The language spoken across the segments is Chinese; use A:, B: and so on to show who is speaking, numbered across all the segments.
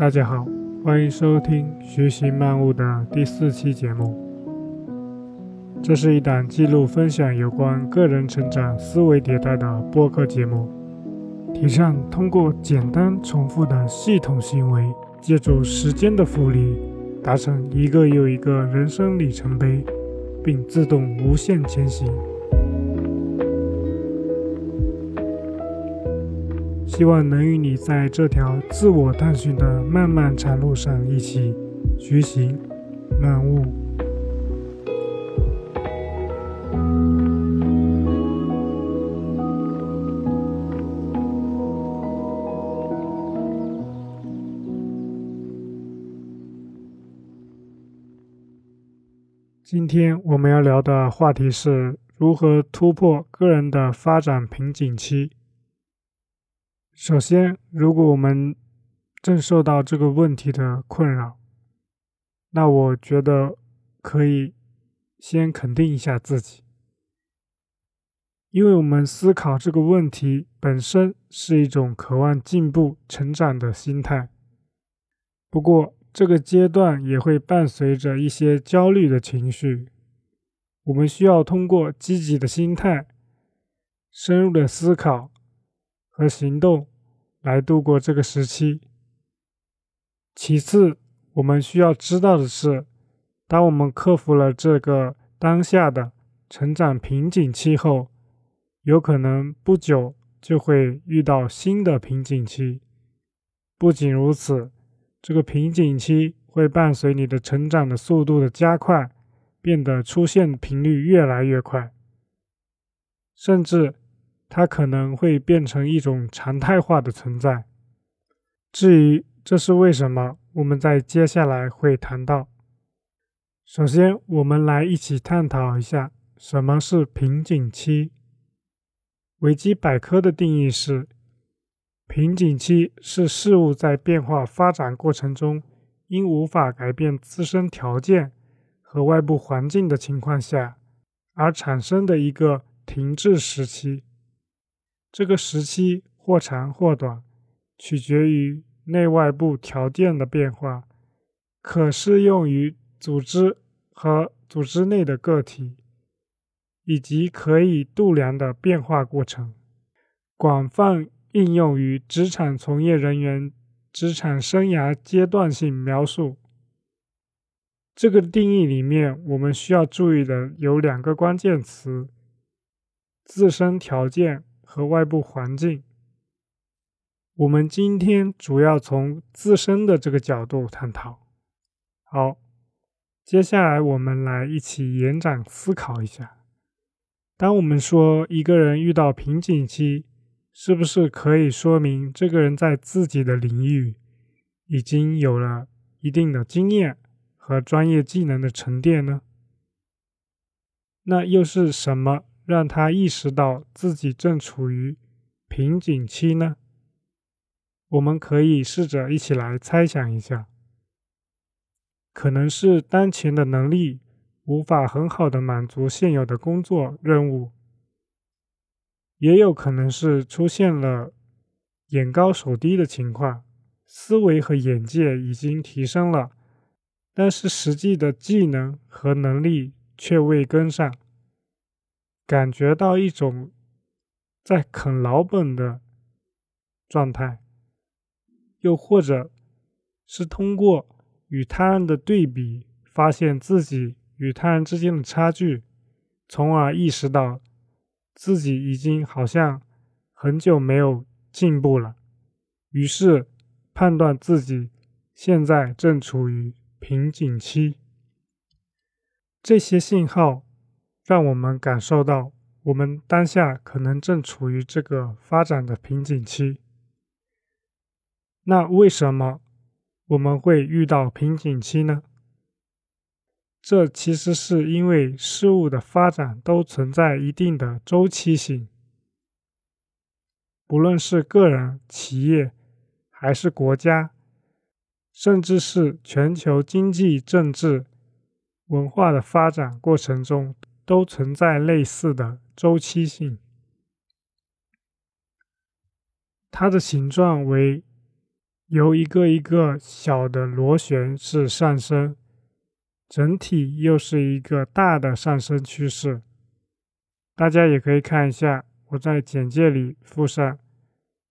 A: 大家好，欢迎收听《学习漫悟》的第四期节目。这是一档记录分享有关个人成长、思维迭代的播客节目，提倡通过简单重复的系统行为，借助时间的复利，达成一个又一个人生里程碑，并自动无限前行。希望能与你在这条自我探寻的漫漫长路上一起徐行漫悟。今天我们要聊的话题是如何突破个人的发展瓶颈期。首先，如果我们正受到这个问题的困扰，那我觉得可以先肯定一下自己，因为我们思考这个问题本身是一种渴望进步、成长的心态。不过，这个阶段也会伴随着一些焦虑的情绪，我们需要通过积极的心态、深入的思考和行动。来度过这个时期。其次，我们需要知道的是，当我们克服了这个当下的成长瓶颈期后，有可能不久就会遇到新的瓶颈期。不仅如此，这个瓶颈期会伴随你的成长的速度的加快，变得出现频率越来越快，甚至。它可能会变成一种常态化的存在。至于这是为什么，我们在接下来会谈到。首先，我们来一起探讨一下什么是瓶颈期。维基百科的定义是：瓶颈期是事物在变化发展过程中，因无法改变自身条件和外部环境的情况下，而产生的一个停滞时期。这个时期或长或短，取决于内外部条件的变化，可适用于组织和组织内的个体，以及可以度量的变化过程，广泛应用于职场从业人员职场生涯阶段性描述。这个定义里面，我们需要注意的有两个关键词：自身条件。和外部环境，我们今天主要从自身的这个角度探讨。好，接下来我们来一起延展思考一下：当我们说一个人遇到瓶颈期，是不是可以说明这个人在自己的领域已经有了一定的经验和专业技能的沉淀呢？那又是什么？让他意识到自己正处于瓶颈期呢？我们可以试着一起来猜想一下，可能是当前的能力无法很好的满足现有的工作任务，也有可能是出现了眼高手低的情况，思维和眼界已经提升了，但是实际的技能和能力却未跟上。感觉到一种在啃老本的状态，又或者是通过与他人的对比，发现自己与他人之间的差距，从而意识到自己已经好像很久没有进步了，于是判断自己现在正处于瓶颈期。这些信号。让我们感受到，我们当下可能正处于这个发展的瓶颈期。那为什么我们会遇到瓶颈期呢？这其实是因为事物的发展都存在一定的周期性，不论是个人、企业，还是国家，甚至是全球经济、政治、文化的发展过程中。都存在类似的周期性，它的形状为由一个一个小的螺旋式上升，整体又是一个大的上升趋势。大家也可以看一下，我在简介里附上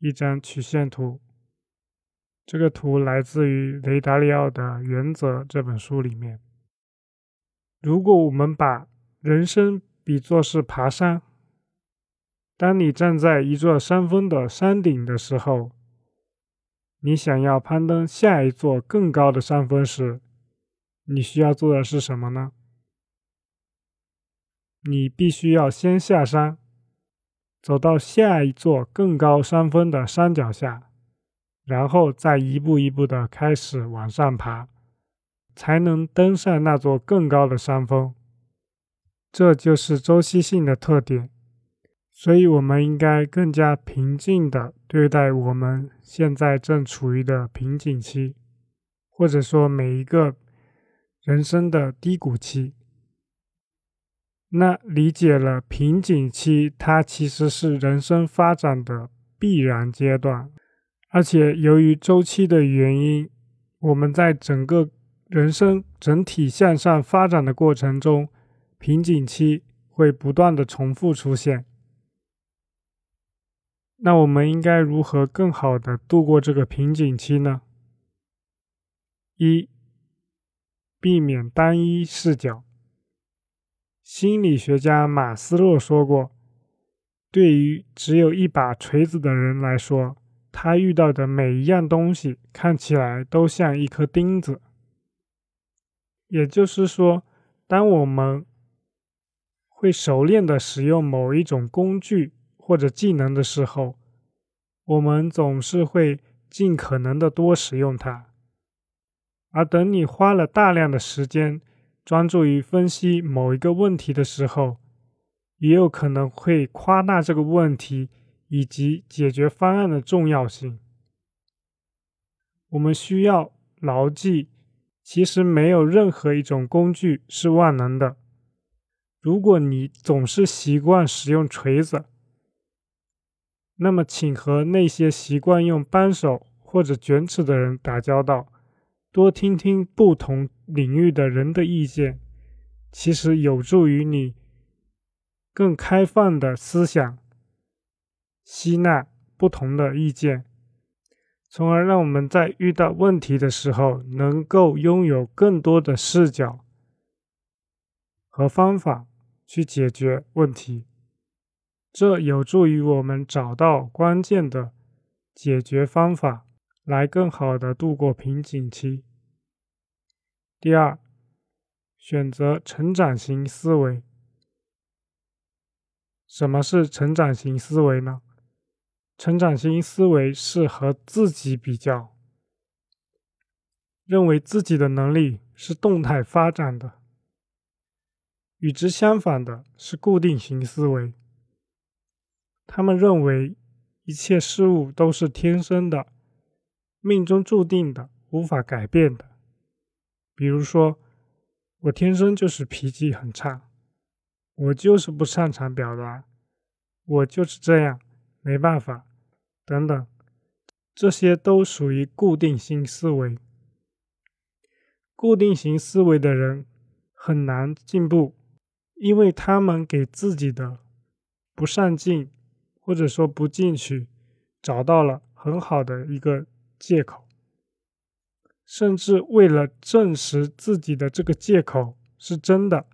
A: 一张曲线图。这个图来自于雷达里奥的《原则》这本书里面。如果我们把人生比作是爬山，当你站在一座山峰的山顶的时候，你想要攀登下一座更高的山峰时，你需要做的是什么呢？你必须要先下山，走到下一座更高山峰的山脚下。然后再一步一步的开始往上爬，才能登上那座更高的山峰。这就是周期性的特点。所以，我们应该更加平静的对待我们现在正处于的瓶颈期，或者说每一个人生的低谷期。那理解了瓶颈期，它其实是人生发展的必然阶段。而且由于周期的原因，我们在整个人生整体向上发展的过程中，瓶颈期会不断的重复出现。那我们应该如何更好的度过这个瓶颈期呢？一、避免单一视角。心理学家马斯洛说过，对于只有一把锤子的人来说。他遇到的每一样东西看起来都像一颗钉子，也就是说，当我们会熟练的使用某一种工具或者技能的时候，我们总是会尽可能的多使用它。而等你花了大量的时间专注于分析某一个问题的时候，也有可能会夸大这个问题。以及解决方案的重要性，我们需要牢记，其实没有任何一种工具是万能的。如果你总是习惯使用锤子，那么请和那些习惯用扳手或者卷尺的人打交道，多听听不同领域的人的意见，其实有助于你更开放的思想。吸纳不同的意见，从而让我们在遇到问题的时候，能够拥有更多的视角和方法去解决问题。这有助于我们找到关键的解决方法，来更好的度过瓶颈期。第二，选择成长型思维。什么是成长型思维呢？成长型思维是和自己比较，认为自己的能力是动态发展的；与之相反的是固定型思维，他们认为一切事物都是天生的、命中注定的、无法改变的。比如说，我天生就是脾气很差，我就是不擅长表达，我就是这样。没办法，等等，这些都属于固定型思维。固定型思维的人很难进步，因为他们给自己的不上进或者说不进取找到了很好的一个借口，甚至为了证实自己的这个借口是真的，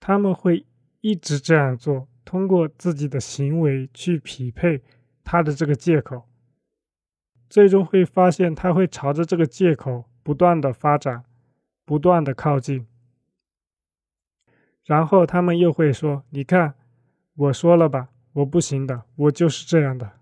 A: 他们会一直这样做。通过自己的行为去匹配他的这个借口，最终会发现他会朝着这个借口不断的发展，不断的靠近，然后他们又会说：“你看，我说了吧，我不行的，我就是这样的。”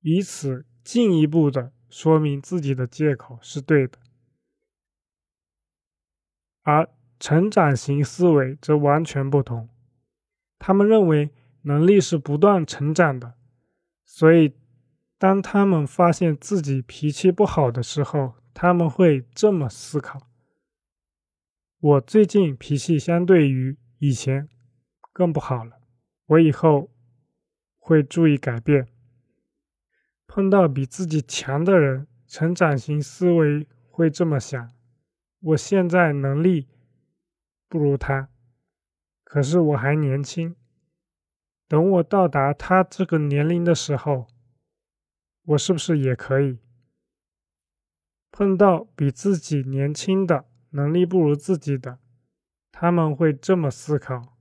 A: 以此进一步的说明自己的借口是对的，而成长型思维则完全不同。他们认为能力是不断成长的，所以当他们发现自己脾气不好的时候，他们会这么思考：我最近脾气相对于以前更不好了，我以后会注意改变。碰到比自己强的人，成长型思维会这么想：我现在能力不如他，可是我还年轻。等我到达他这个年龄的时候，我是不是也可以？碰到比自己年轻的、能力不如自己的，他们会这么思考：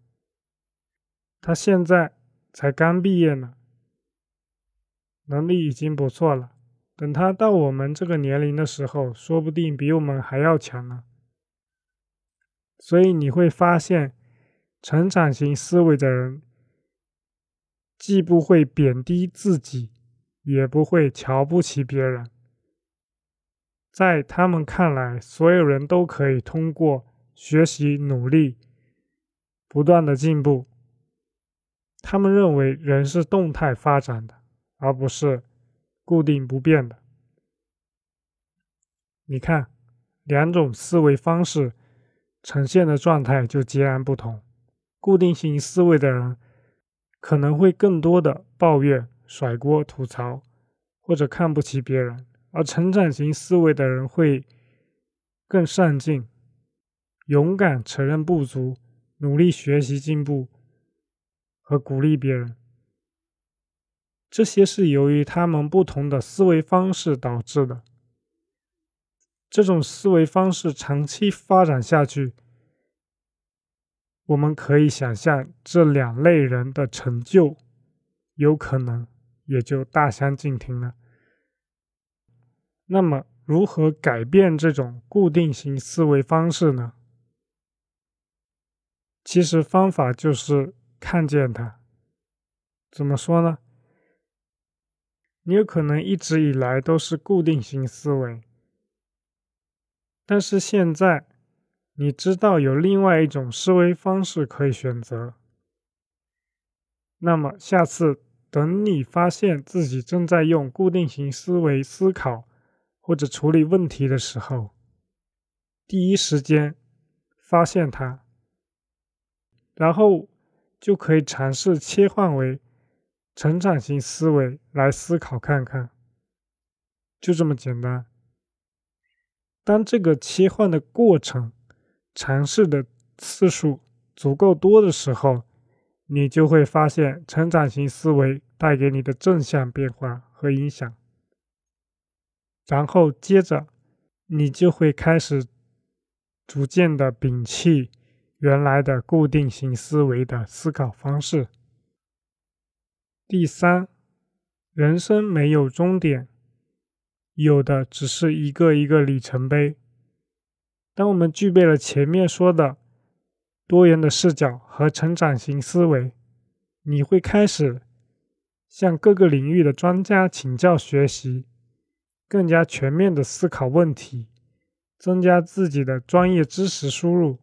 A: 他现在才刚毕业呢，能力已经不错了。等他到我们这个年龄的时候，说不定比我们还要强呢。所以你会发现，成长型思维的人。既不会贬低自己，也不会瞧不起别人。在他们看来，所有人都可以通过学习、努力，不断的进步。他们认为人是动态发展的，而不是固定不变的。你看，两种思维方式呈现的状态就截然不同。固定型思维的人。可能会更多的抱怨、甩锅、吐槽，或者看不起别人；而成长型思维的人会更上进、勇敢承认不足、努力学习进步和鼓励别人。这些是由于他们不同的思维方式导致的。这种思维方式长期发展下去。我们可以想象，这两类人的成就有可能也就大相径庭了。那么，如何改变这种固定型思维方式呢？其实方法就是看见它。怎么说呢？你有可能一直以来都是固定型思维，但是现在。你知道有另外一种思维方式可以选择，那么下次等你发现自己正在用固定型思维思考或者处理问题的时候，第一时间发现它，然后就可以尝试切换为成长型思维来思考看看，就这么简单。当这个切换的过程。尝试的次数足够多的时候，你就会发现成长型思维带给你的正向变化和影响。然后接着，你就会开始逐渐的摒弃原来的固定型思维的思考方式。第三，人生没有终点，有的只是一个一个里程碑。当我们具备了前面说的多元的视角和成长型思维，你会开始向各个领域的专家请教学习，更加全面的思考问题，增加自己的专业知识输入，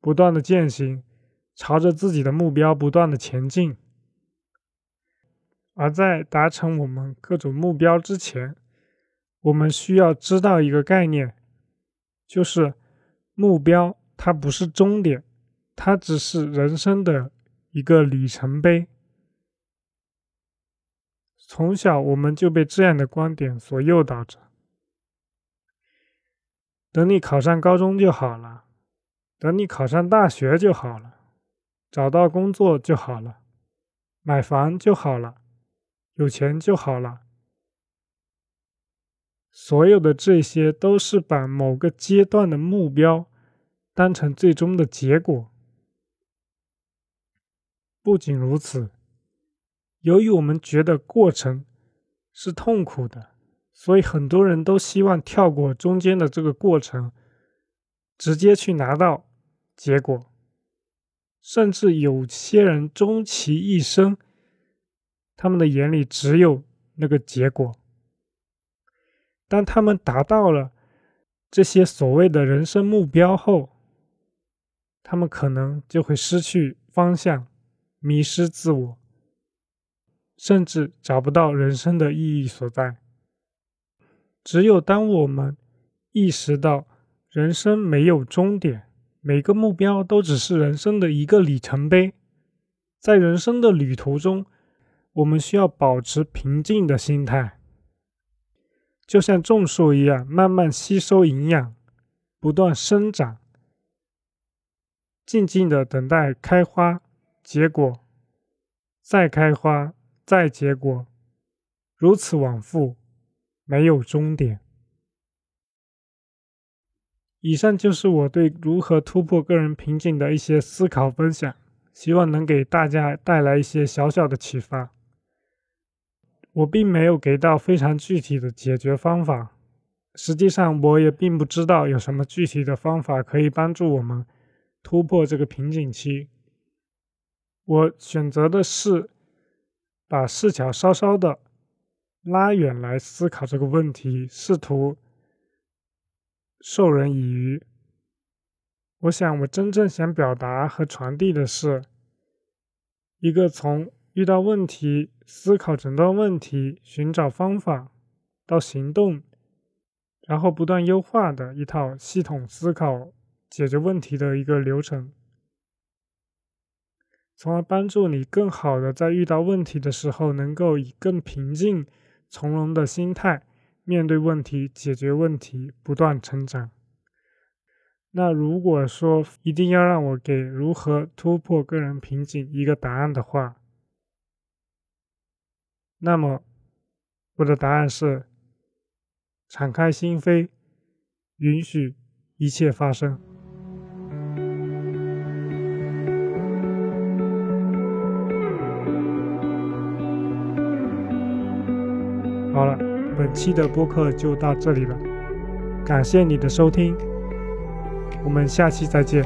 A: 不断的践行，朝着自己的目标不断的前进。而在达成我们各种目标之前，我们需要知道一个概念，就是。目标它不是终点，它只是人生的一个里程碑。从小我们就被这样的观点所诱导着：等你考上高中就好了，等你考上大学就好了，找到工作就好了，买房就好了，有钱就好了。所有的这些都是把某个阶段的目标当成最终的结果。不仅如此，由于我们觉得过程是痛苦的，所以很多人都希望跳过中间的这个过程，直接去拿到结果。甚至有些人终其一生，他们的眼里只有那个结果。当他们达到了这些所谓的人生目标后，他们可能就会失去方向，迷失自我，甚至找不到人生的意义所在。只有当我们意识到人生没有终点，每个目标都只是人生的一个里程碑，在人生的旅途中，我们需要保持平静的心态。就像种树一样，慢慢吸收营养，不断生长，静静的等待开花结果，再开花，再结果，如此往复，没有终点。以上就是我对如何突破个人瓶颈的一些思考分享，希望能给大家带来一些小小的启发。我并没有给到非常具体的解决方法，实际上我也并不知道有什么具体的方法可以帮助我们突破这个瓶颈期。我选择的是把视角稍稍的拉远来思考这个问题，试图。授人以渔。我想，我真正想表达和传递的是，一个从遇到问题、思考诊断问题、寻找方法到行动，然后不断优化的一套系统思考解决问题的一个流程，从而帮助你更好的在遇到问题的时候，能够以更平静、从容的心态。面对问题，解决问题，不断成长。那如果说一定要让我给如何突破个人瓶颈一个答案的话，那么我的答案是：敞开心扉，允许一切发生。好了。本期的播客就到这里了，感谢你的收听，我们下期再见。